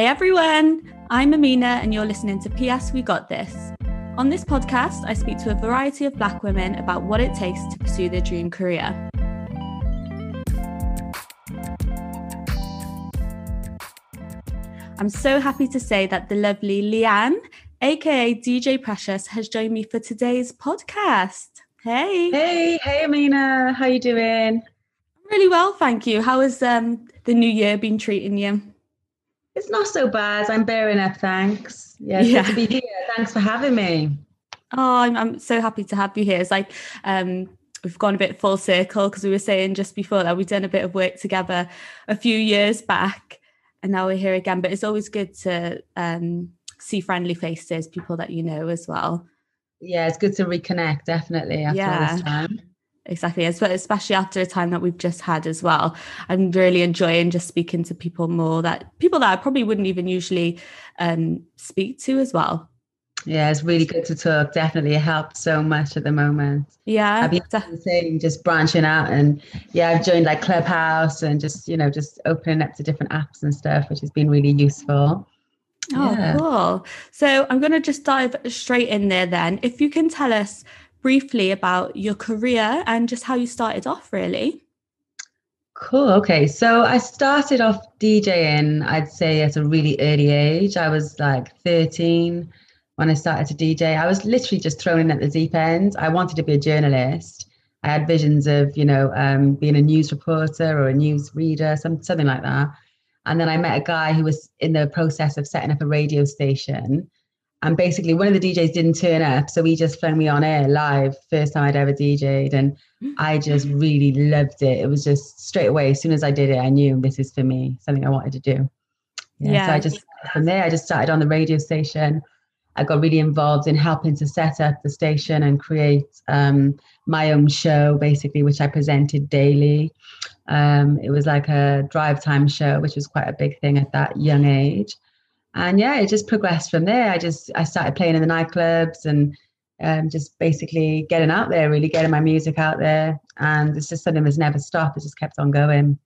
Hey everyone, I'm Amina and you're listening to PS We Got This. On this podcast, I speak to a variety of Black women about what it takes to pursue their dream career. I'm so happy to say that the lovely Leanne, aka DJ Precious, has joined me for today's podcast. Hey. Hey, hey Amina, how you doing? Really well, thank you. How has um, the new year been treating you? It's not so bad. I'm bearing up, thanks. Yeah, yeah. good to be here. Thanks for having me. Oh, I'm, I'm so happy to have you here. It's like um, we've gone a bit full circle because we were saying just before that we've done a bit of work together a few years back, and now we're here again. But it's always good to um, see friendly faces, people that you know as well. Yeah, it's good to reconnect, definitely. After yeah. all this time exactly especially after a time that we've just had as well i'm really enjoying just speaking to people more that people that i probably wouldn't even usually um, speak to as well yeah it's really good to talk definitely it helps so much at the moment yeah i've been saying just branching out and yeah i've joined like clubhouse and just you know just opening up to different apps and stuff which has been really useful Oh, yeah. cool. So I'm going to just dive straight in there then. If you can tell us briefly about your career and just how you started off, really. Cool. Okay. So I started off DJing, I'd say at a really early age. I was like 13 when I started to DJ. I was literally just thrown in at the deep end. I wanted to be a journalist. I had visions of, you know, um, being a news reporter or a news reader, some, something like that. And then I met a guy who was in the process of setting up a radio station. And basically, one of the DJs didn't turn up, so he just flung me on air live. First time I'd ever DJed, and I just really loved it. It was just straight away. As soon as I did it, I knew this is for me, something I wanted to do. Yeah. yeah. So I just from there, I just started on the radio station. I got really involved in helping to set up the station and create um, my own show, basically, which I presented daily. Um, it was like a drive time show, which was quite a big thing at that young age and yeah, it just progressed from there. I just I started playing in the nightclubs and um, just basically getting out there, really getting my music out there, and it's just something that's never stopped. It just kept on going.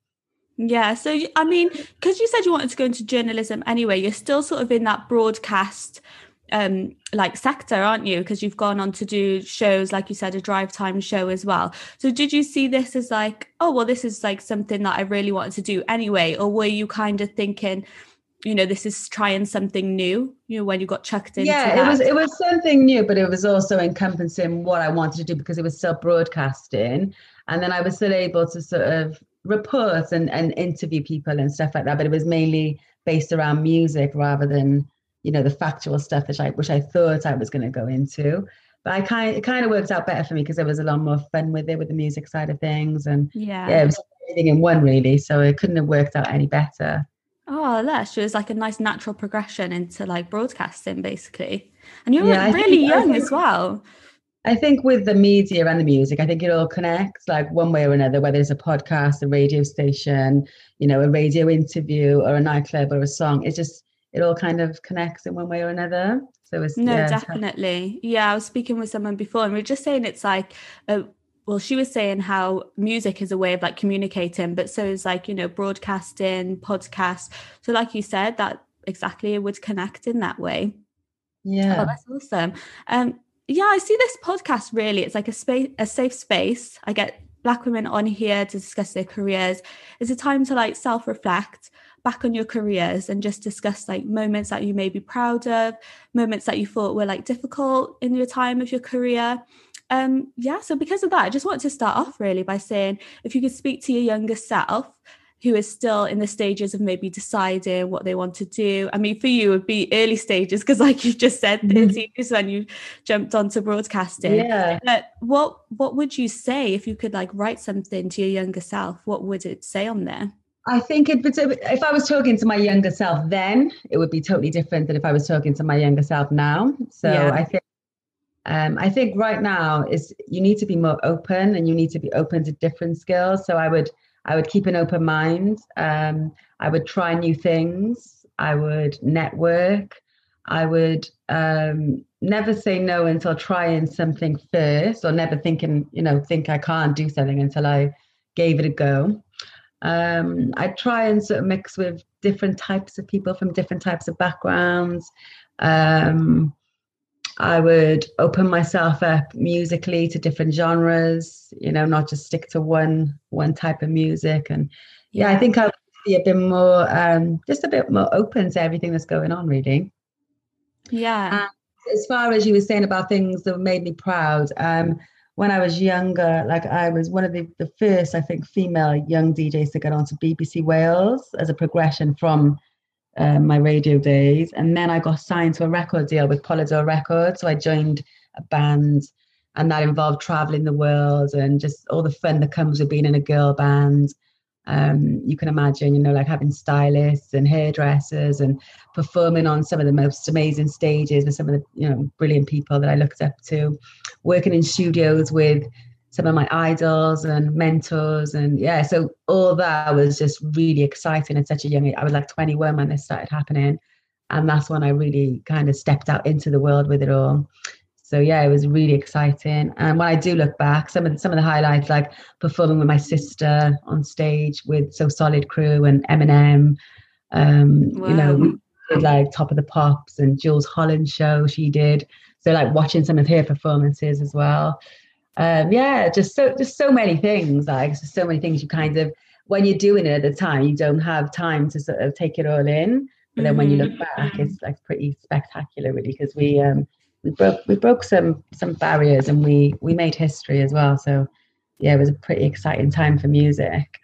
Yeah. So I mean, because you said you wanted to go into journalism anyway, you're still sort of in that broadcast um like sector aren't you because you've gone on to do shows like you said a drive time show as well so did you see this as like oh well this is like something that i really wanted to do anyway or were you kind of thinking you know this is trying something new you know when you got chucked into yeah that. it was it was something new but it was also encompassing what i wanted to do because it was still broadcasting. And then i was still able to sort of report and, and interview people and stuff like that but it was mainly based around music rather than you know the factual stuff which i which i thought i was going to go into. But i kind it kind of worked out better for me because there was a lot more fun with it with the music side of things and yeah. yeah it was everything in one really so it couldn't have worked out any better Oh, that's just like a nice natural progression into like broadcasting, basically. And you're yeah, really think, young think, as well. I think with the media and the music, I think it all connects like one way or another, whether it's a podcast, a radio station, you know, a radio interview or a nightclub or a song. It's just, it all kind of connects in one way or another. So it's no, yeah, definitely. Yeah, I was speaking with someone before, and we are just saying it's like a well she was saying how music is a way of like communicating but so is like you know broadcasting podcast so like you said that exactly would connect in that way. Yeah. Oh, that's awesome. Um yeah i see this podcast really. It's like a space a safe space. I get black women on here to discuss their careers. It's a time to like self-reflect back on your careers and just discuss like moments that you may be proud of moments that you thought were like difficult in your time of your career um, yeah, so because of that, I just want to start off really by saying if you could speak to your younger self who is still in the stages of maybe deciding what they want to do. I mean, for you, it would be early stages because, like you just said, mm-hmm. is when you jumped onto broadcasting. Yeah. But what what would you say if you could like write something to your younger self? What would it say on there? I think it. If I was talking to my younger self then, it would be totally different than if I was talking to my younger self now. So yeah. I think um, I think right now is you need to be more open and you need to be open to different skills. So I would I would keep an open mind. Um, I would try new things. I would network. I would um, never say no until trying something first, or never thinking you know think I can't do something until I gave it a go. Um, I try and sort of mix with different types of people from different types of backgrounds. Um, I would open myself up musically to different genres, you know, not just stick to one one type of music. And yeah, I think I would be a bit more, um, just a bit more open to everything that's going on, really. Yeah. as far as you were saying about things that made me proud, um, when I was younger, like I was one of the, the first, I think, female young DJs to get onto BBC Wales as a progression from um, my radio days. And then I got signed to a record deal with Polydor Records. So I joined a band and that involved traveling the world and just all the fun that comes with being in a girl band. Um, you can imagine, you know, like having stylists and hairdressers and performing on some of the most amazing stages with some of the, you know, brilliant people that I looked up to, working in studios with some of my idols and mentors and yeah so all that was just really exciting at such a young age. I was like 21 when this started happening and that's when i really kind of stepped out into the world with it all so yeah it was really exciting and when i do look back some of the, some of the highlights like performing with my sister on stage with so solid crew and eminem um wow. you know we did like top of the pops and Jools Holland show she did so like watching some of her performances as well um, yeah, just so just so many things. Like so many things you kind of when you're doing it at the time, you don't have time to sort of take it all in. But then when you look mm-hmm. back, it's like pretty spectacular, really, because we um we broke we broke some some barriers and we we made history as well. So yeah, it was a pretty exciting time for music.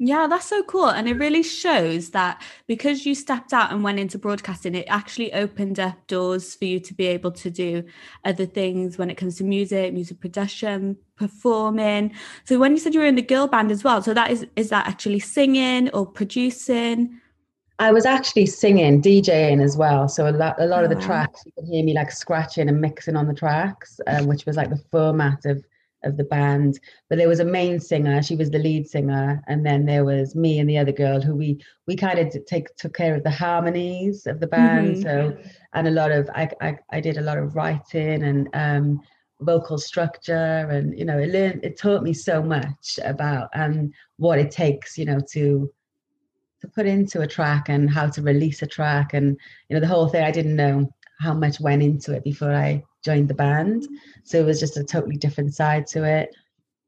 Yeah, that's so cool. And it really shows that because you stepped out and went into broadcasting, it actually opened up doors for you to be able to do other things when it comes to music, music production, performing. So when you said you were in the girl band as well, so that is is that actually singing or producing? I was actually singing, DJing as well. So a lot, a lot oh, of the tracks, you can hear me like scratching and mixing on the tracks, um, which was like the format of of the band but there was a main singer she was the lead singer and then there was me and the other girl who we we kind of take took care of the harmonies of the band mm-hmm. so and a lot of I, I i did a lot of writing and um vocal structure and you know it learned it taught me so much about um what it takes you know to to put into a track and how to release a track and you know the whole thing i didn't know how much went into it before i joined the band. So it was just a totally different side to it,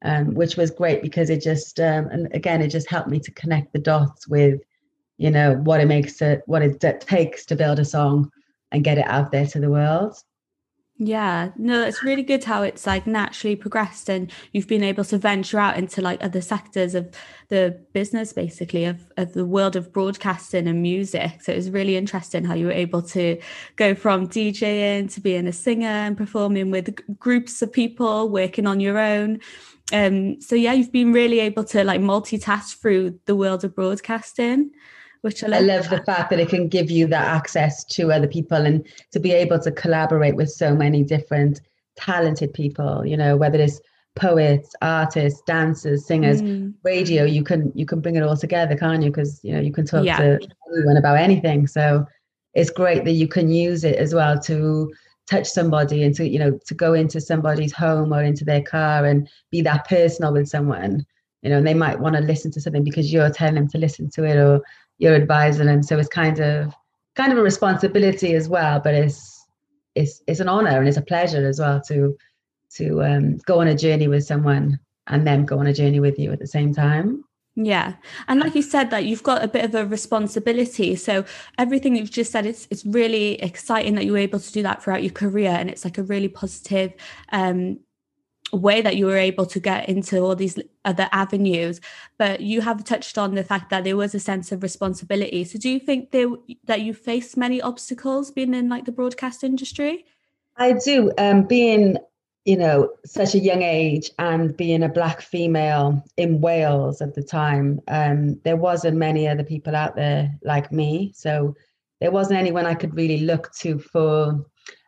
um, which was great because it just, um, and again, it just helped me to connect the dots with, you know, what it makes it, what it takes to build a song and get it out there to the world. Yeah, no, it's really good how it's like naturally progressed and you've been able to venture out into like other sectors of the business, basically, of, of the world of broadcasting and music. So it was really interesting how you were able to go from DJing to being a singer and performing with groups of people, working on your own. Um, so yeah, you've been really able to like multitask through the world of broadcasting which I love. I love the fact that it can give you that access to other people and to be able to collaborate with so many different talented people, you know, whether it's poets, artists, dancers, singers, mm. radio, you can you can bring it all together, can't you? Because you know you can talk yeah. to anyone about anything. So it's great that you can use it as well to touch somebody and to you know to go into somebody's home or into their car and be that personal with someone you know and they might want to listen to something because you're telling them to listen to it or you're advising them. So it's kind of kind of a responsibility as well, but it's it's it's an honor and it's a pleasure as well to to um, go on a journey with someone and then go on a journey with you at the same time. Yeah. And like you said, that you've got a bit of a responsibility. So everything you've just said, it's it's really exciting that you were able to do that throughout your career. And it's like a really positive um way that you were able to get into all these other avenues but you have touched on the fact that there was a sense of responsibility. So do you think there, that you faced many obstacles being in like the broadcast industry? I do um being you know such a young age and being a black female in wales at the time um there wasn't many other people out there like me. So there wasn't anyone i could really look to for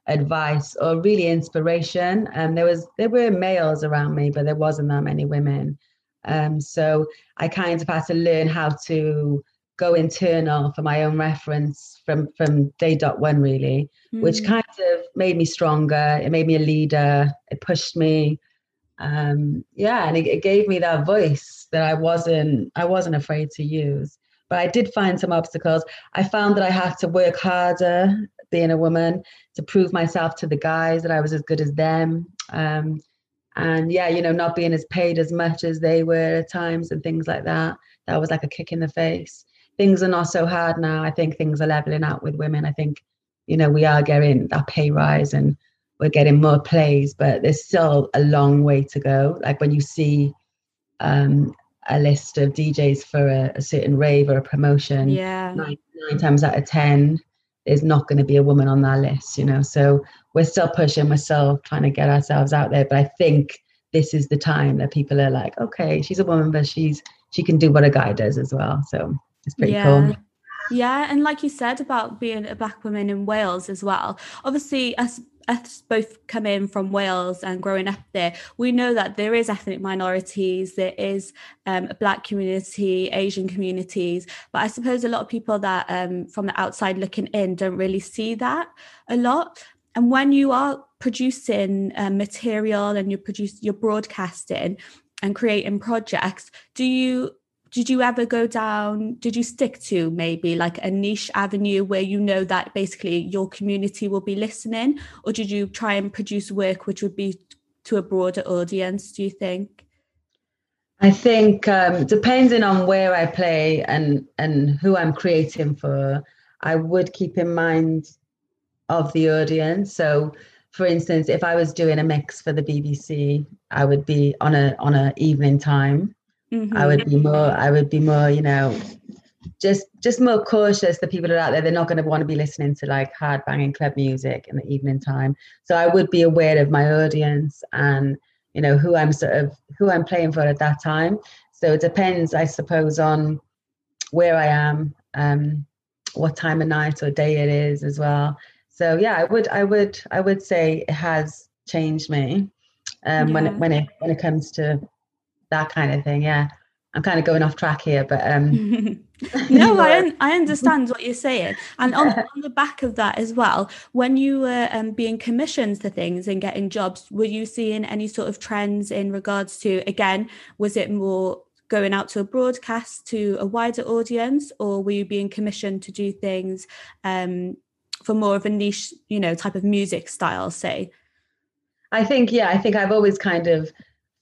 advice or really inspiration. And um, there was there were males around me, but there wasn't that many women. Um, so I kind of had to learn how to go internal for my own reference from from day dot one really, mm. which hmm. kind of made me stronger. It made me a leader. It pushed me. um, yeah, and it, it gave me that voice that I wasn't I wasn't afraid to use. But I did find some obstacles. I found that I had to work harder being a woman to prove myself to the guys that I was as good as them. Um, and yeah, you know, not being as paid as much as they were at times and things like that. That was like a kick in the face. Things are not so hard now. I think things are leveling out with women. I think, you know, we are getting that pay rise and we're getting more plays, but there's still a long way to go. Like when you see um, a list of DJs for a, a, certain rave or a promotion, yeah, nine, nine times out of ten, there's not going to be a woman on that list, you know. So we're still pushing, we're still trying to get ourselves out there. But I think this is the time that people are like, okay, she's a woman, but she's she can do what a guy does as well. So it's pretty yeah. cool. Yeah, and like you said about being a black woman in Wales as well. Obviously, as us both come in from Wales and growing up there, we know that there is ethnic minorities, there is um, a black community, Asian communities, but I suppose a lot of people that um, from the outside looking in don't really see that a lot. And when you are producing uh, material and you produce, you're broadcasting and creating projects, do you did you ever go down did you stick to maybe like a niche avenue where you know that basically your community will be listening? Or did you try and produce work which would be to a broader audience do you think? I think um, depending on where i play and and who i'm creating for i would keep in mind of the audience. So for instance if i was doing a mix for the bbc i would be on a on a evening time Mm-hmm. I would be more, I would be more, you know, just just more cautious. The people that are out there, they're not going to want to be listening to like hard banging club music in the evening time. So I would be aware of my audience and you know who I'm sort of who I'm playing for at that time. So it depends, I suppose, on where I am, um, what time of night or day it is as well. So yeah, I would I would I would say it has changed me um, yeah. when it when it when it comes to that kind of thing. Yeah. I'm kind of going off track here, but um no, I I understand what you're saying, and on, on, the back of that as well. When you were um, being commissioned to things and getting jobs, were you seeing any sort of trends in regards to again? Was it more going out to a broadcast to a wider audience, or were you being commissioned to do things um, for more of a niche, you know, type of music style? Say, I think yeah, I think I've always kind of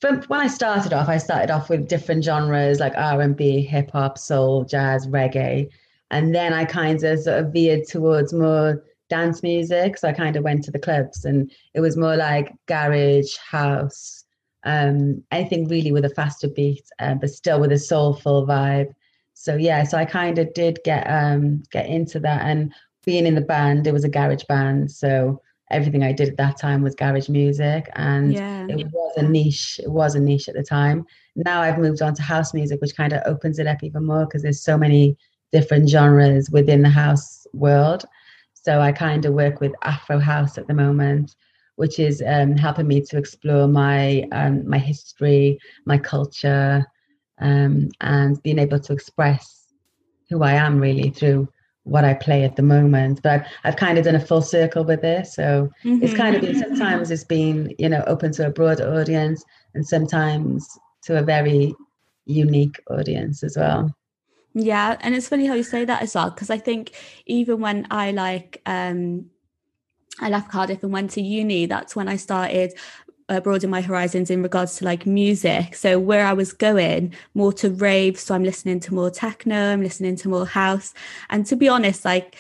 from when I started off, I started off with different genres like R and B, hip hop, soul, jazz, reggae, and then I kind of sort of veered towards more dance music. So I kind of went to the clubs, and it was more like garage, house, um, anything really with a faster beat, uh, but still with a soulful vibe. So yeah, so I kind of did get um, get into that, and being in the band, it was a garage band, so everything I did at that time was garage music and yeah. it was a niche it was a niche at the time now I've moved on to house music which kind of opens it up even more because there's so many different genres within the house world so I kind of work with Afro house at the moment which is um, helping me to explore my um, my history my culture um, and being able to express who I am really through what I play at the moment. But I've kind of done a full circle with this. So mm-hmm. it's kind of been sometimes it's been, you know, open to a broader audience and sometimes to a very unique audience as well. Yeah, and it's funny how you say that as well, because I think even when I like um I left Cardiff and went to uni, that's when I started uh, broaden my horizons in regards to like music. So where I was going more to rave, so I'm listening to more techno, I'm listening to more house. And to be honest, like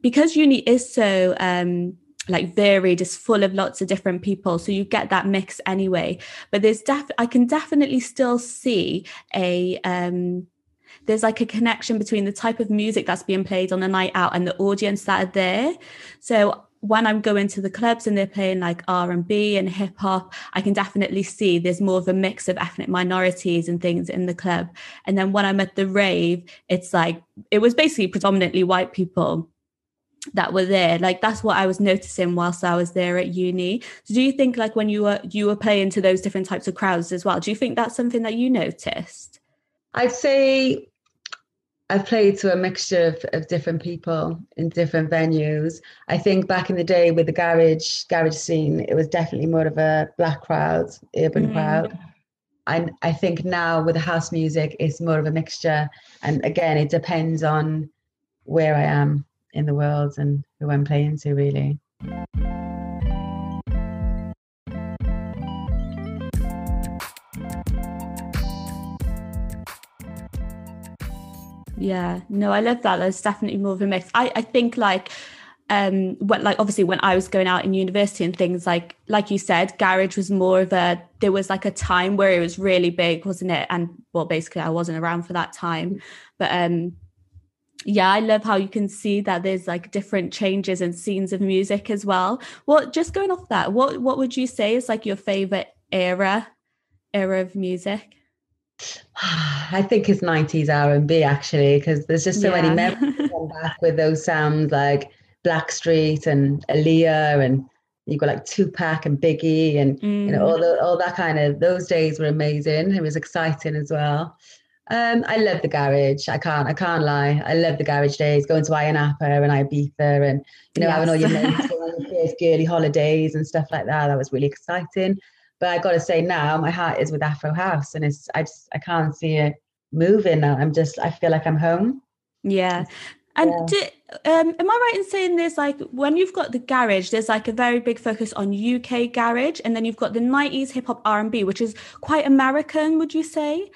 because uni is so um like varied is full of lots of different people so you get that mix anyway but there's def i can definitely still see a um there's like a connection between the type of music that's being played on a night out and the audience that are there so when I'm going to the clubs and they're playing like R&B and hip hop, I can definitely see there's more of a mix of ethnic minorities and things in the club. And then when I'm at the rave, it's like it was basically predominantly white people that were there. Like that's what I was noticing whilst I was there at uni. So do you think like when you were you were playing to those different types of crowds as well? Do you think that's something that you noticed? I'd say I've played to a mixture of, of different people in different venues. I think back in the day with the garage garage scene, it was definitely more of a black crowd, urban mm. crowd. And I think now with the house music, it's more of a mixture. And again, it depends on where I am in the world and who I'm playing to, really. Yeah. No i love that. There's definitely more of a mix. I i think like um what like obviously when i was going out in university and things like like you said garage was more of a there was like a time where it was really big wasn't it? And well basically i wasn't around for that time. But um yeah i love how you can see that there's like different changes and scenes of music as well. What just going off that what what would you say is like your favorite era era of music I think it's 90s R&B actually because there's just so yeah. many memories come back with those sounds like Blackstreet and Aaliyah and you got like Tupac and Biggie and mm. you know all mm. the, all that kind of those days were amazing. It was exciting as well. Um, I love the garage. I can't I can't lie. I love the garage days, going to Ayia Napa and Ibiza and you know yes. having all your mates on your first girly holidays and stuff like that. That was really exciting. But I got to say now, my heart is with Afro House, and it's I just I can't see it moving now. I'm just I feel like I'm home. Yeah. And yeah. do, um, am I right in saying there's like when you've got the garage, there's like a very big focus on UK garage, and then you've got the '90s hip hop R&B, which is quite American, would you say?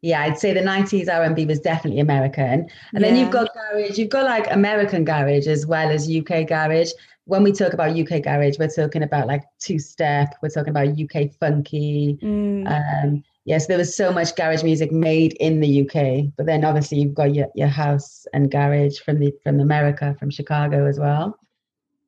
Yeah, I'd say the '90s R&B was definitely American, and yeah. then you've got garage, you've got like American garage as well as UK garage, when we talk about UK garage, we're talking about like two step, we're talking about UK funky. Mm. Um, yes, there was so much garage music made in the UK, but then obviously you've got your, your house and garage from the from America, from Chicago as well.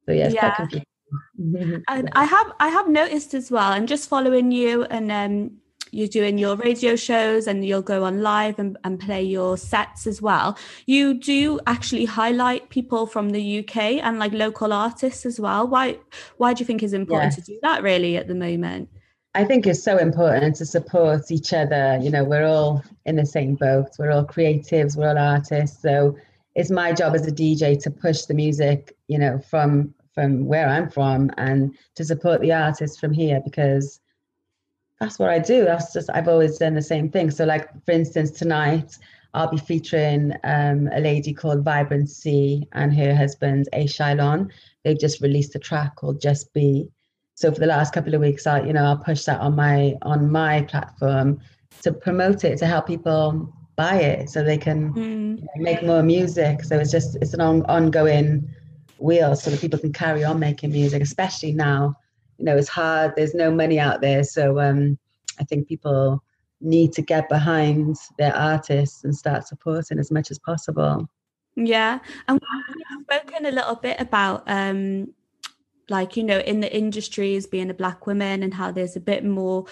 So yeah, it's yeah. quite confusing. and I have I have noticed as well, and just following you and um you're doing your radio shows and you'll go on live and, and play your sets as well. You do actually highlight people from the UK and like local artists as well. Why why do you think it's important yeah. to do that really at the moment? I think it's so important to support each other. You know, we're all in the same boat. We're all creatives, we're all artists. So it's my job as a DJ to push the music, you know, from from where I'm from and to support the artists from here because that's what I do. That's just I've always done the same thing. So like for instance, tonight I'll be featuring um, a lady called Vibrancy and her husband A Shylon. They've just released a track called Just Be. So for the last couple of weeks, I you know I'll push that on my on my platform to promote it to help people buy it so they can mm. you know, make more music. So it's just it's an on, ongoing wheel so that people can carry on making music, especially now you know it's hard. There's no money out there. So um, i think people need to get behind their artists and start supporting as much as possible. Yeah. And we've spoken a little bit about um like you know in the industry as being a black woman and how there's a bit more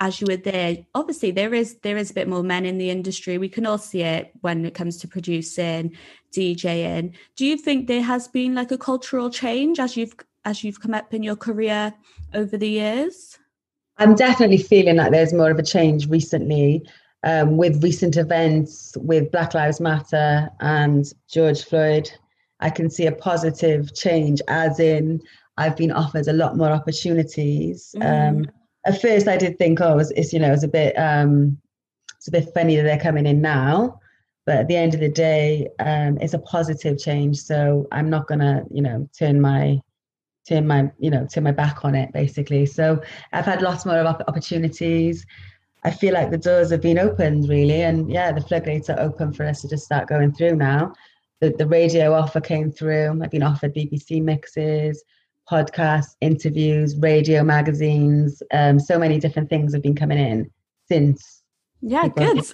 as you were there obviously there is there is a bit more men in the industry. We can all see it when it comes to producing djing do you think there has been like a cultural change as you've as you've come up in your career over the years? I'm definitely feeling like there's more of a change recently um, with recent events with Black Lives Matter and George Floyd. I can see a positive change, as in I've been offered a lot more opportunities. Mm. Um, at first, I did think, oh, it's, it's you know, it's a bit, um, it's a bit funny that they're coming in now, but at the end of the day, um, it's a positive change. So I'm not gonna, you know, turn my turn my you know turn my back on it basically. So i've had lots more of opportunities. I feel like the doors have been opened really and yeah the floodgates are open for us to just start going through now. The, the radio offer came through. I've been offered bbc mixes podcasts interviews radio magazines um, so many different things have been coming in since yeah good.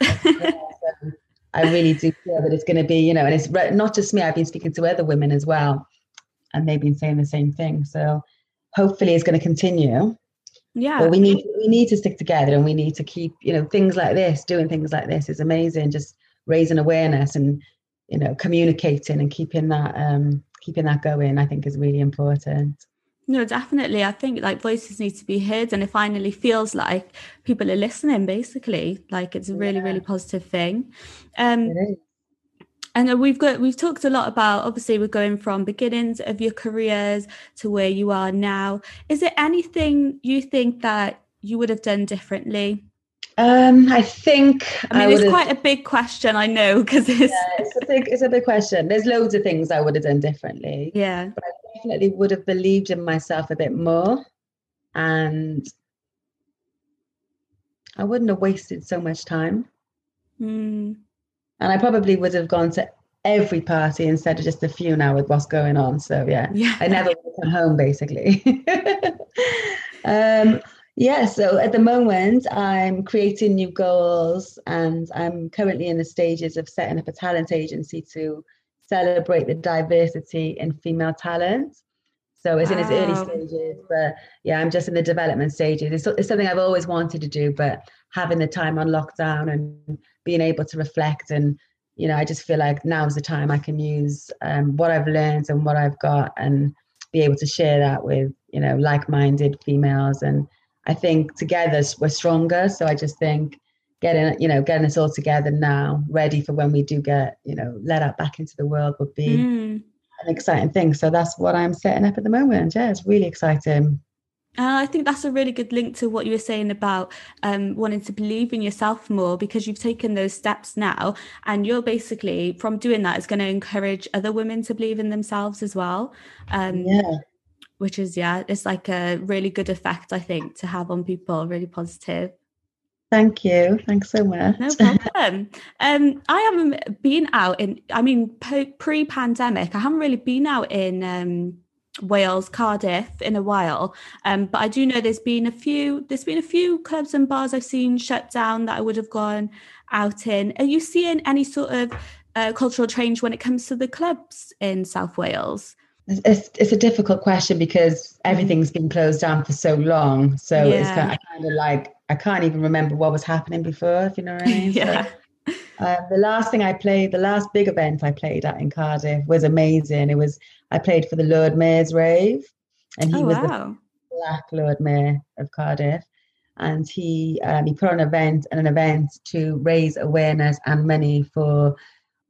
i really do feel that it's going to be you know and it's not just me i've been speaking to other women as well and they've been saying the same thing. So hopefully it's going to continue. Yeah. But we need we need to stick together and we need to keep, you know, things like this, doing things like this is amazing. Just raising awareness and, you know, communicating and keeping that um keeping that going, I think is really important. No, definitely. I think like voices need to be heard and it finally feels like people are listening basically. Like it's a really, yeah. really positive thing. Um and we've got we've talked a lot about obviously we're going from beginnings of your careers to where you are now is there anything you think that you would have done differently um, I think I mean I it's quite a big question, I know, because it's yeah, it's a big it's a big question. There's loads of things I would have done differently. Yeah. But I definitely would have believed in myself a bit more. And I wouldn't have wasted so much time. Mm. And I probably would have gone to every party instead of just a few now with what's going on. So yeah, yeah. I never come home basically. um, yeah, so at the moment, I'm creating new goals and I'm currently in the stages of setting up a talent agency to celebrate the diversity in female talent. So it's wow. in its early stages, but yeah, I'm just in the development stages. It's, it's something I've always wanted to do, but having the time on lockdown and being able to reflect and you know, I just feel like now's the time I can use um, what I've learned and what I've got and be able to share that with, you know, like-minded females and I think together we're stronger. So I just think getting, you know, getting us all together now, ready for when we do get, you know, let out back into the world would be mm. an exciting thing. So that's what I'm setting up at the moment. Yeah, it's really exciting. Uh, I think that's a really good link to what you were saying about um, wanting to believe in yourself more because you've taken those steps now, and you're basically from doing that is going to encourage other women to believe in themselves as well. Um, yeah. which is yeah it's like a really good effect i think to have on people really positive. Thank you. Thanks so much. No problem. Um i haven't been out in i mean pre-pandemic i haven't really been out in um Wales, Cardiff in a while. Um, but I do know there's been a few there's been a few clubs and bars I've seen shut down that I would have gone out in. Are you seeing any sort of uh, cultural change when it comes to the clubs in South Wales? It's, it's a difficult question because everything's been closed down for so long. So yeah. it's kind of, kind of, like I can't even remember what was happening before, if you know what I mean. yeah. So, uh, the last thing I played, the last big event I played at in Cardiff was amazing. It was I played for the Lord Mayor's rave, and he oh, was wow. the Black Lord Mayor of Cardiff, and he um, he put on an event and an event to raise awareness and money for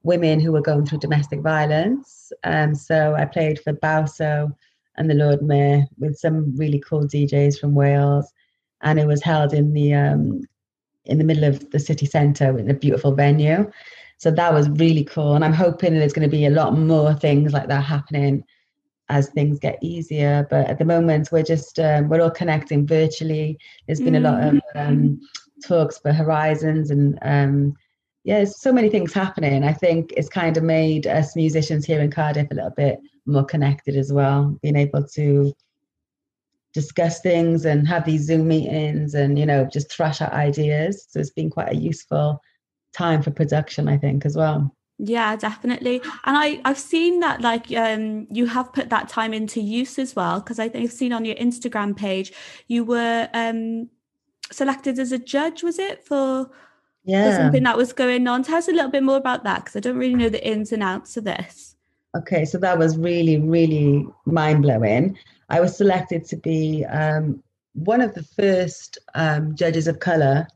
women who were going through domestic violence. Um, so I played for Bawso and the Lord Mayor with some really cool DJs from Wales, and it was held in the um, in the middle of the city centre in a beautiful venue. So that was really cool, and I'm hoping there's going to be a lot more things like that happening as things get easier. But at the moment, we're just um, we're all connecting virtually. There's been a lot of mm. um, talks for Horizons and um, yeah, so many things happening. I think it's kind of made us musicians here in Cardiff a little bit more connected as well, being able to discuss things and have these Zoom meetings and, you know, just thrash out ideas. So it's been quite a useful time for production, I think, as well. Yeah, definitely. And I, I've seen that like um you have put that time into use as well. Cause I think I've seen on your Instagram page you were um selected as a judge, was it, for yeah. something that was going on. Tell us a little bit more about that because I don't really know the ins and outs of this. Okay, so that was really, really mind blowing. I was selected to be um, one of the first um, judges of color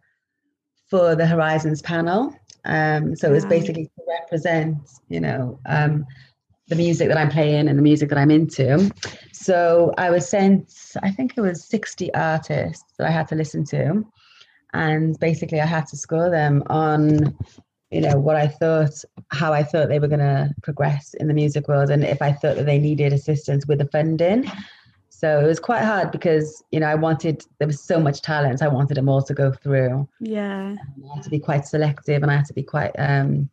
for the Horizons panel. Um, so it was basically to represent, you know, um, the music that I'm playing and the music that I'm into. So I was sent, I think it was 60 artists that I had to listen to and basically I had to score them on you know what I thought how I thought they were going to progress in the music world and if I thought that they needed assistance with the funding so it was quite hard because you know I wanted there was so much talent I wanted them all to go through yeah I had to be quite selective and I had to be quite um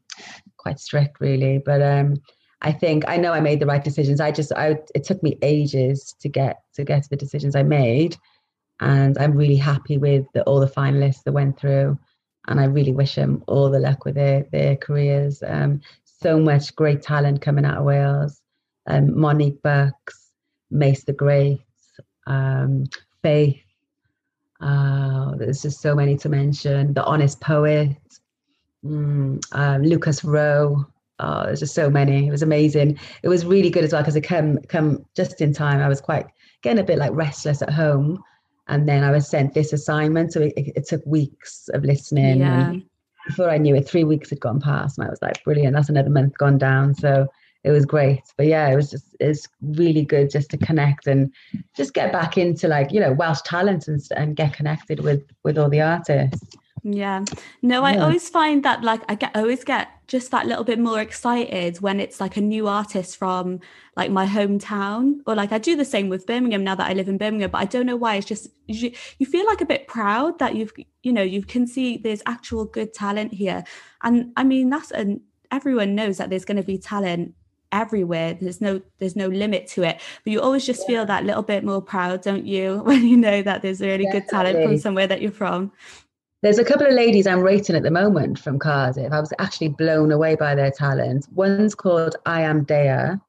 quite strict really but um I think I know I made the right decisions I just I it took me ages to get to get to the decisions I made and I'm really happy with the, all the finalists that went through. And I really wish them all the luck with their, their careers. Um, so much great talent coming out of Wales. Um, Monique Bucks, Mace the Great, um, Faith. Uh, there's just so many to mention. The Honest Poet, mm, um, Lucas Rowe. Oh, there's just so many. It was amazing. It was really good as well because it come come just in time. I was quite getting a bit like restless at home, and then I was sent this assignment. So it, it took weeks of listening. Yeah. before I knew it, three weeks had gone past, and I was like, brilliant, that's another month gone down. So it was great. But yeah, it was just it's really good just to connect and just get back into like you know Welsh talent and and get connected with with all the artists. Yeah. No, I always find that like I get always get just that little bit more excited when it's like a new artist from like my hometown or like I do the same with Birmingham now that I live in Birmingham but I don't know why it's just you, you feel like a bit proud that you've you know you can see there's actual good talent here and I mean that's an everyone knows that there's going to be talent everywhere there's no there's no limit to it but you always just yeah. feel that little bit more proud don't you when you know that there's really Definitely. good talent from somewhere that you're from there's a couple of ladies I'm rating at the moment from Cardiff. I was actually blown away by their talent. One's called I Am Deyah,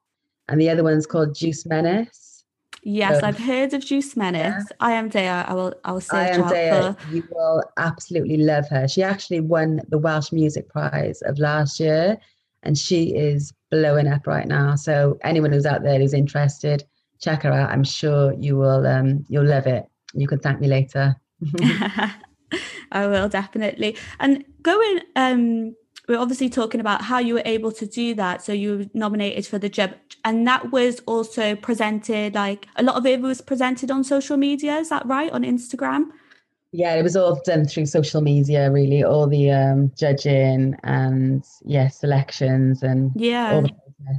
and the other one's called Juice Menace. Yes, so, I've heard of Juice Menace. Yeah. I am Deyah. I will. I will search I am out Deyah. For... You will absolutely love her. She actually won the Welsh Music Prize of last year, and she is blowing up right now. So anyone who's out there who's interested, check her out. I'm sure you will. Um, you'll love it. You can thank me later. I will definitely. And going, um, we're obviously talking about how you were able to do that. So you were nominated for the job, and that was also presented. Like a lot of it was presented on social media. Is that right on Instagram? Yeah, it was all done through social media, really. All the um, judging and yeah, selections and yeah, all the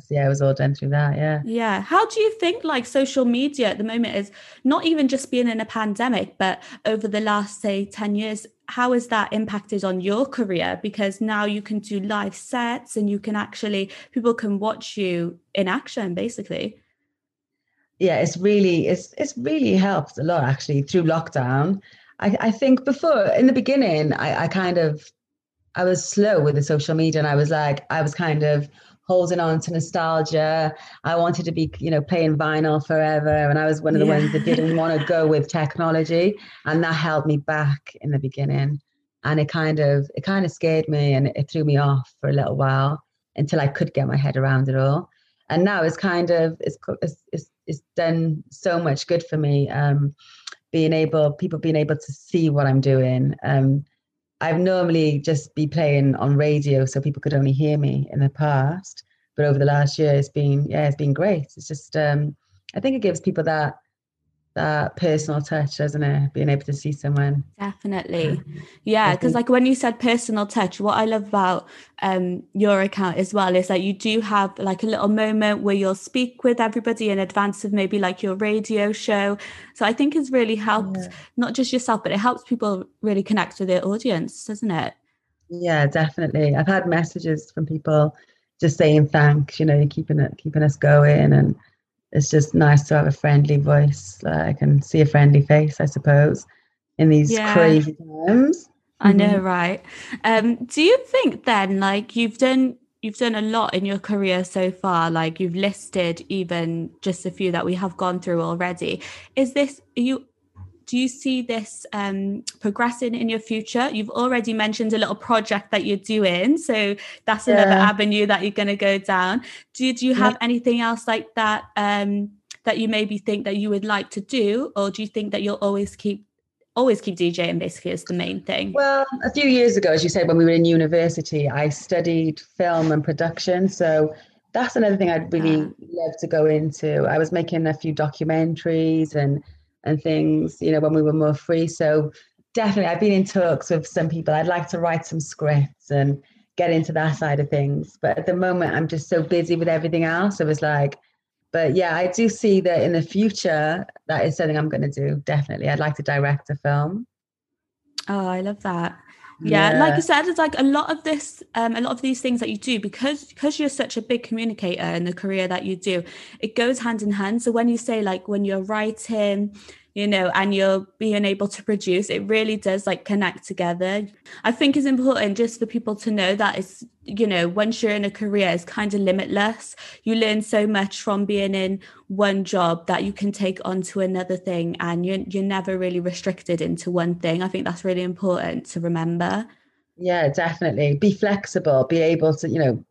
yeah, it was all done through that. Yeah. Yeah. How do you think like social media at the moment is not even just being in a pandemic, but over the last, say, 10 years, how has that impacted on your career? Because now you can do live sets and you can actually, people can watch you in action, basically. Yeah, it's really, it's it's really helped a lot actually through lockdown. I, I think before in the beginning, I, I kind of I was slow with the social media and I was like, I was kind of holding on to nostalgia. I wanted to be, you know, playing vinyl forever. And I was one of the yeah. ones that didn't want to go with technology. And that held me back in the beginning. And it kind of, it kind of scared me and it threw me off for a little while until I could get my head around it all. And now it's kind of, it's, it's, it's done so much good for me. Um, being able, people being able to see what I'm doing. Um, I've normally just be playing on radio so people could only hear me in the past. But over the last year, it's been yeah, it's been great. It's just um, I think it gives people that that personal touch, doesn't it? Being able to see someone. Definitely. Yeah. Because like when you said personal touch, what I love about um your account as well is that you do have like a little moment where you'll speak with everybody in advance of maybe like your radio show. So I think it's really helped yeah. not just yourself, but it helps people really connect with their audience, doesn't it? Yeah, definitely. I've had messages from people just saying thanks, you know, keeping it keeping us going and it's just nice to have a friendly voice like and see a friendly face i suppose in these yeah. crazy times i know mm-hmm. right um do you think then like you've done you've done a lot in your career so far like you've listed even just a few that we have gone through already is this you do you see this um, progressing in your future? You've already mentioned a little project that you're doing, so that's yeah. another avenue that you're going to go down. Do, do you have yeah. anything else like that um, that you maybe think that you would like to do, or do you think that you'll always keep always keep DJing basically is the main thing? Well, a few years ago, as you said, when we were in university, I studied film and production, so that's another thing I'd really uh, love to go into. I was making a few documentaries and and things, you know, when we were more free. So definitely, I've been in talks with some people. I'd like to write some scripts and get into that side of things. But at the moment, I'm just so busy with everything else. It was like, but yeah, I do see that in the future, that is something I'm going to do. Definitely. I'd like to direct a film. Oh, I love that yeah, yeah, like you said it's like a lot of this um a lot of these things that you do because because you're such a big communicator in the career that you do it goes hand in hand. So when you say like when you're writing you know, and you're being able to produce, it really does like connect together. I think it's important just for people to know that it's, you know, once you're in a career, it's kind of limitless. You learn so much from being in one job that you can take on to another thing and you're, you're never really restricted into one thing. I think that's really important to remember. Yeah, definitely. Be flexible, be able to, you know,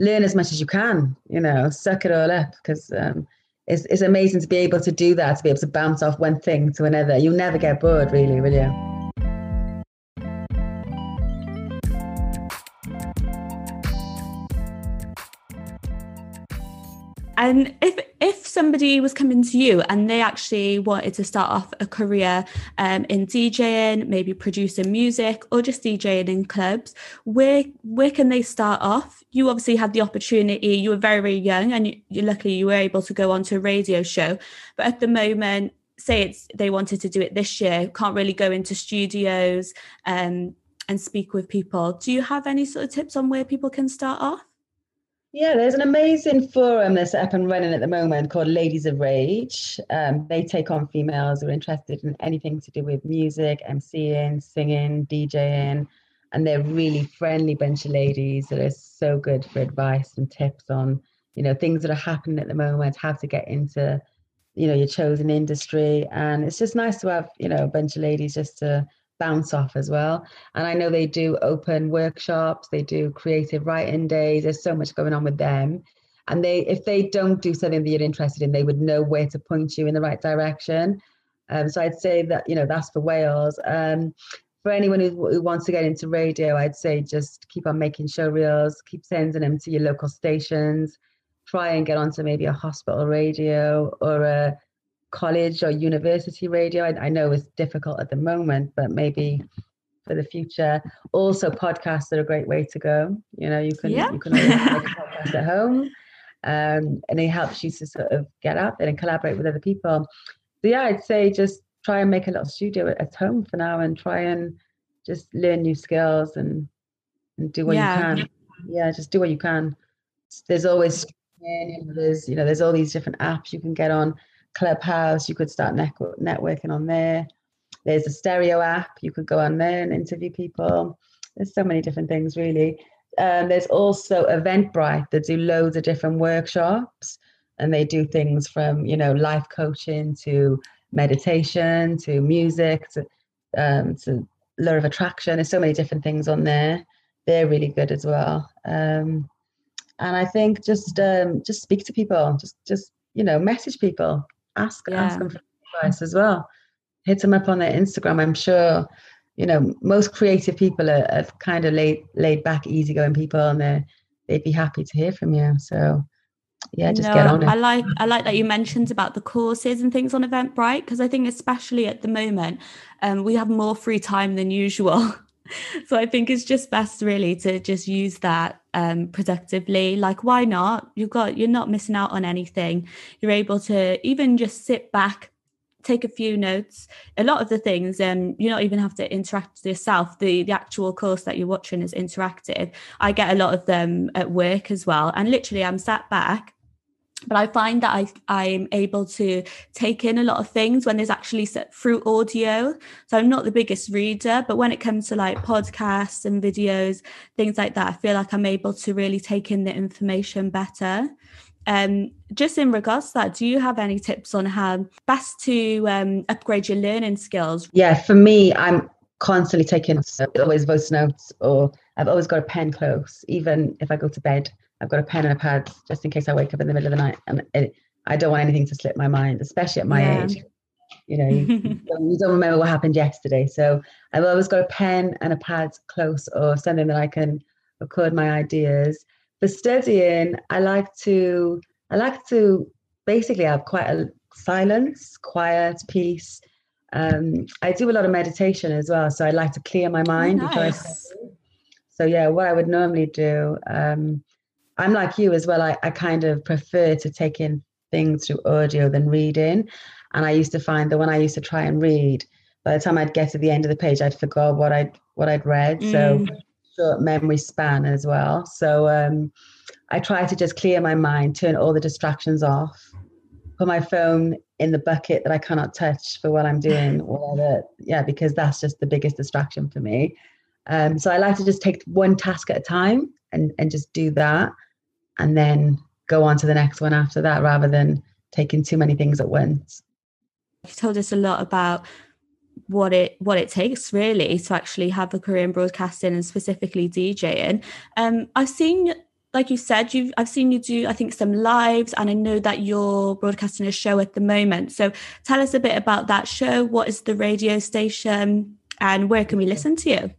learn as much as you can, you know, suck it all up because, um, it's, it's amazing to be able to do that, to be able to bounce off one thing to another. You'll never get bored, really, will you? And if if somebody was coming to you and they actually wanted to start off a career um, in DJing, maybe producing music or just DJing in clubs, where where can they start off? You obviously had the opportunity. You were very very young, and you, you luckily you were able to go onto a radio show. But at the moment, say it's they wanted to do it this year, can't really go into studios um, and speak with people. Do you have any sort of tips on where people can start off? Yeah, there's an amazing forum that's up and running at the moment called Ladies of Rage. Um, they take on females who are interested in anything to do with music, MCing, singing, DJing, and they're really friendly bunch of ladies that are so good for advice and tips on, you know, things that are happening at the moment, how to get into, you know, your chosen industry. And it's just nice to have, you know, a bunch of ladies just to bounce off as well. And I know they do open workshops, they do creative writing days. There's so much going on with them. And they, if they don't do something that you're interested in, they would know where to point you in the right direction. Um, so I'd say that you know that's for Wales. Um, for anyone who, who, wants to get into radio, I'd say just keep on making show reels, keep sending them to your local stations. Try and get onto maybe a hospital radio or a college or university radio. I, I know it's difficult at the moment, but maybe for the future. Also, podcasts are a great way to go. You know, you can yeah. you can make a podcast at home, um, and it helps you to sort of get out there and collaborate with other people. So yeah, I'd say just try and make a little studio at, at home for now, and try and just learn new skills and and do what yeah. you can. Yeah, just do what you can. There's always there's you know there's all these different apps you can get on Clubhouse, you could start network, networking on there. There's a stereo app, you could go on there and interview people. There's so many different things, really. Um, there's also Eventbrite that do loads of different workshops, and they do things from you know life coaching to meditation to music to um, to law of attraction. There's so many different things on there. They're really good as well. Um, and I think just um, just speak to people, just just you know message people, ask yeah. ask them for advice as well. Hit them up on their Instagram. I'm sure, you know, most creative people are, are kind of laid laid back, easygoing people, and they they'd be happy to hear from you. So yeah, just no, get on it. I like I like that you mentioned about the courses and things on Eventbrite because I think especially at the moment, um, we have more free time than usual. so I think it's just best really to just use that um, productively. Like, why not? You've got you're not missing out on anything. You're able to even just sit back, take a few notes. A lot of the things, um, you don't even have to interact with yourself. The the actual course that you're watching is interactive. I get a lot of them at work as well, and literally, I'm sat back but I find that I, I'm able to take in a lot of things when there's actually set through audio. So I'm not the biggest reader, but when it comes to like podcasts and videos, things like that, I feel like I'm able to really take in the information better. Um, just in regards to that, do you have any tips on how best to um, upgrade your learning skills? Yeah, for me, I'm constantly taking always voice notes, or I've always got a pen close, even if I go to bed. I've got a pen and a pad just in case I wake up in the middle of the night and it, I don't want anything to slip my mind, especially at my yeah. age. You know, you, you, don't remember what happened yesterday. So I've always got a pen and a pad close or something that I can record my ideas. For studying, I like to I like to basically have quite a silence, quiet, peace. Um, I do a lot of meditation as well, so I like to clear my mind oh, nice. I. So yeah, what I would normally do, um, I'm like you as well. I, I kind of prefer to take in things through audio than reading. And I used to find that when I used to try and read, by the time I'd get to the end of the page, I'd forgot what I'd what I'd read. Mm. So short memory span as well. So um, I try to just clear my mind, turn all the distractions off, put my phone in the bucket that I cannot touch for what I'm doing, whatever. Yeah, because that's just the biggest distraction for me. Um, so I like to just take one task at a time and and just do that and then go on to the next one after that rather than taking too many things at once. You've told us a lot about what it what it takes really to actually have a career in broadcasting and specifically DJing. Um, I've seen like you said, you've I've seen you do I think some lives, and I know that you're broadcasting a show at the moment. So tell us a bit about that show. What is the radio station, and where can we listen to you?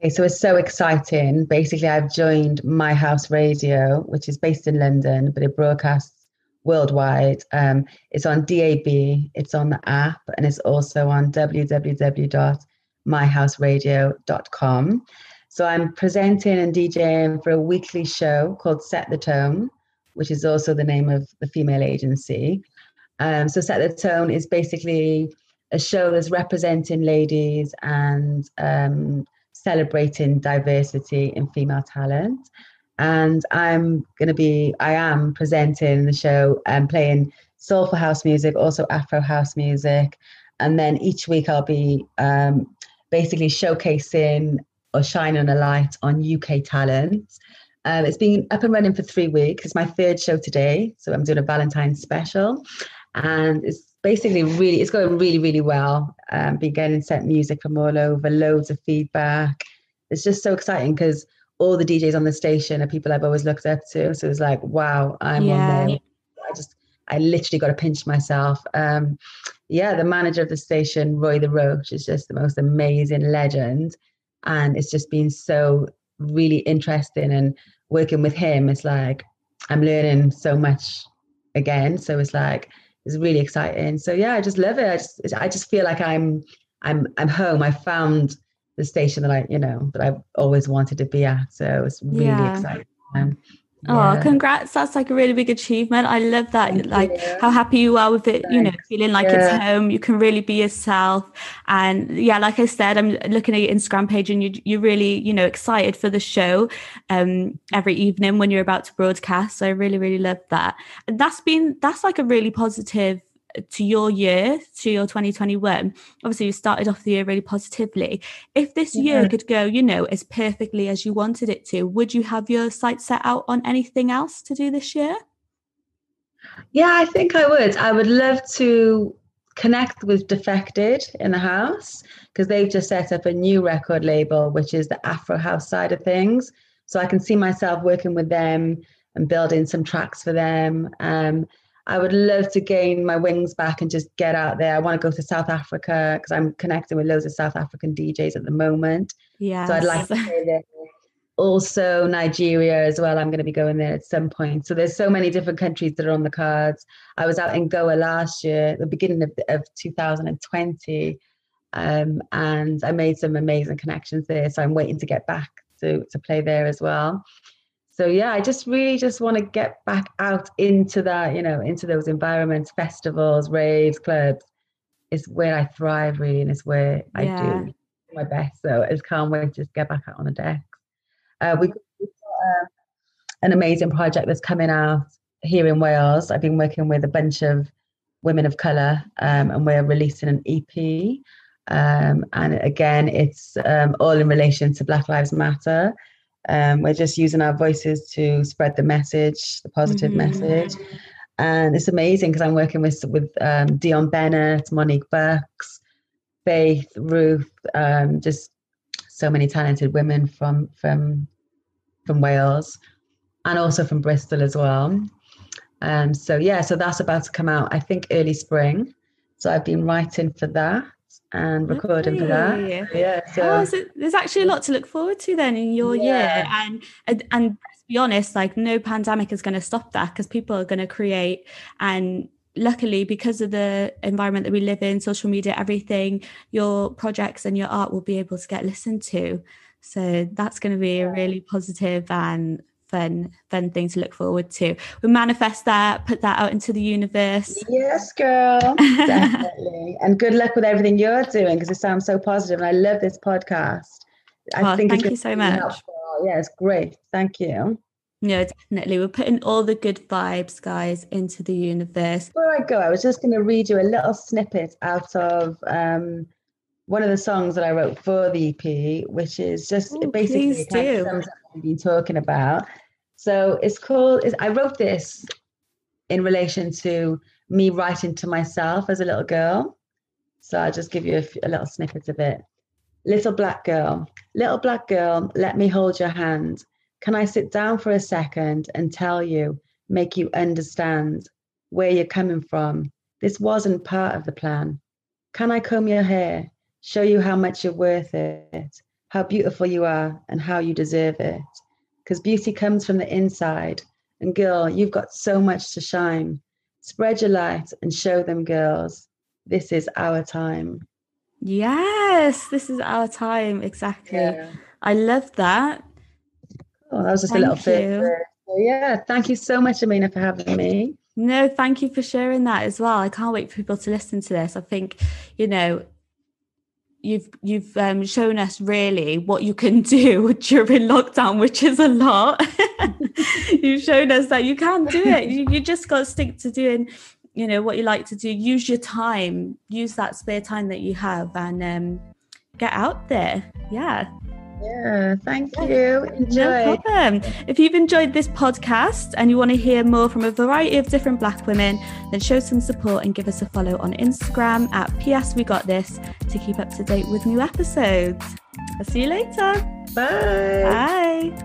Okay, so it's so exciting. Basically, I've joined My House Radio, which is based in London, but it broadcasts worldwide. Um, it's on DAB, it's on the app, and it's also on www.myhouseradio.com. So I'm presenting and DJing for a weekly show called Set the Tone, which is also the name of the female agency. Um, so Set the Tone is basically a show that's representing ladies and um, celebrating diversity in female talent. And I'm going to be, I am presenting the show and playing soulful house music, also Afro house music. And then each week I'll be um, basically showcasing or shining a light on UK talent. Um, it's been up and running for three weeks. It's my third show today. So I'm doing a Valentine's special. And it's basically really it's going really really well. Um been getting sent music from all over loads of feedback. It's just so exciting because all the djs on the station are people i've always looked up to. So it's like wow i'm yeah. on there. I just i literally got to pinch myself. Um yeah the manager of the station roy the roach is just the most amazing legend. And it's just been so really interesting and working with him it's like i'm learning so much again. So it's like is really exciting. So yeah, I just love it. I just I just feel like I'm I'm I'm home. I found the station that I you know that I've always wanted to be at. So it's really yeah. exciting. Um, yeah. Oh, congrats. That's like a really big achievement. I love that. Thank like you. how happy you are with it, Thanks. you know, feeling like yeah. it's home. You can really be yourself. And yeah, like I said, I'm looking at your Instagram page and you, you're really, you know, excited for the show um, every evening when you're about to broadcast. So I really, really love that. And that's been, that's like a really positive to your year, to your 2021, obviously you started off the year really positively. If this yeah. year could go, you know, as perfectly as you wanted it to, would you have your sights set out on anything else to do this year? Yeah, I think I would. I would love to connect with Defected in the house because they've just set up a new record label, which is the Afro House side of things. So I can see myself working with them and building some tracks for them. Um, I would love to gain my wings back and just get out there. I want to go to South Africa because I'm connecting with loads of South African DJs at the moment. Yeah. So I'd like to go there. Also Nigeria as well. I'm going to be going there at some point. So there's so many different countries that are on the cards. I was out in Goa last year, the beginning of, of 2020, um, and I made some amazing connections there. So I'm waiting to get back to to play there as well so yeah i just really just want to get back out into that you know into those environments festivals raves clubs. Is where i thrive really and it's where yeah. i do my best. So i just can't wait to just get back out on the decks. Uh, we, have got uh, an amazing project that's coming out here in wales. I've been working with a bunch of women of color um, and we're releasing an ep um, and again it's um, all in relation to black lives matter um, we're just using our voices to spread the message, the positive mm-hmm. message. And it's amazing because I'm working with with um, Dion Bennett, Monique Bucks, Faith, Ruth, um, just so many talented women from from from Wales and also from Bristol as well. Um, so yeah, so that's about to come out, I think early spring. So I've been writing for that and recording for that. Yeah. So, oh, so, there's actually a lot to look forward to then in your yeah. year. And, and and to be honest, like no pandemic is going to stop that because people are going to create and luckily because of the environment that we live in social media everything your projects and your art will be able to get listened to so that's going to be a really positive and fun fun thing to look forward to. We manifest that put that out into the universe. Yes girl. Definitely. And good luck with everything you're doing because it sounds so positive and i love this podcast. I oh, think thank you so much. helpful. yeah it's great. Thank you. No, definitely. We're putting all the good vibes, guys, into the universe. Before I go, I was just going to read you a little snippet out of um, one of the songs that I wrote for the EP, which is just Ooh, basically kind of we've been talking about. So it's called, it's, I wrote this in relation to me writing to myself as a little girl. So I'll just give you a, a little snippet of it. Little black girl, little black girl, let me hold your hand. Can I sit down for a second and tell you, make you understand where you're coming from? This wasn't part of the plan. Can I comb your hair, show you how much you're worth it? how beautiful you are and how you deserve it. Because beauty comes from the inside. And girl, you've got so much to shine. Spread your light and show them girls this is our time. Yes, this is our time. Exactly. Yeah. I love that. Oh, that was just thank a little you. bit. So yeah, thank you so much, Amina, for having me. No, thank you for sharing that as well. I can't wait for people to listen to this. I think, you know, you've you've um, shown us really what you can do during lockdown, which is a lot. you've shown us that you can do it. You, you just got to stick to doing, you know, what you like to do. Use your time. Use that spare time that you have, and um, get out there. Yeah. Yeah, thank you. Enjoy. No problem. If you've enjoyed this podcast and you want to hear more from a variety of different Black women, then show some support and give us a follow on Instagram at PS We Got This to keep up to date with new episodes. I'll see you later. Bye. Bye.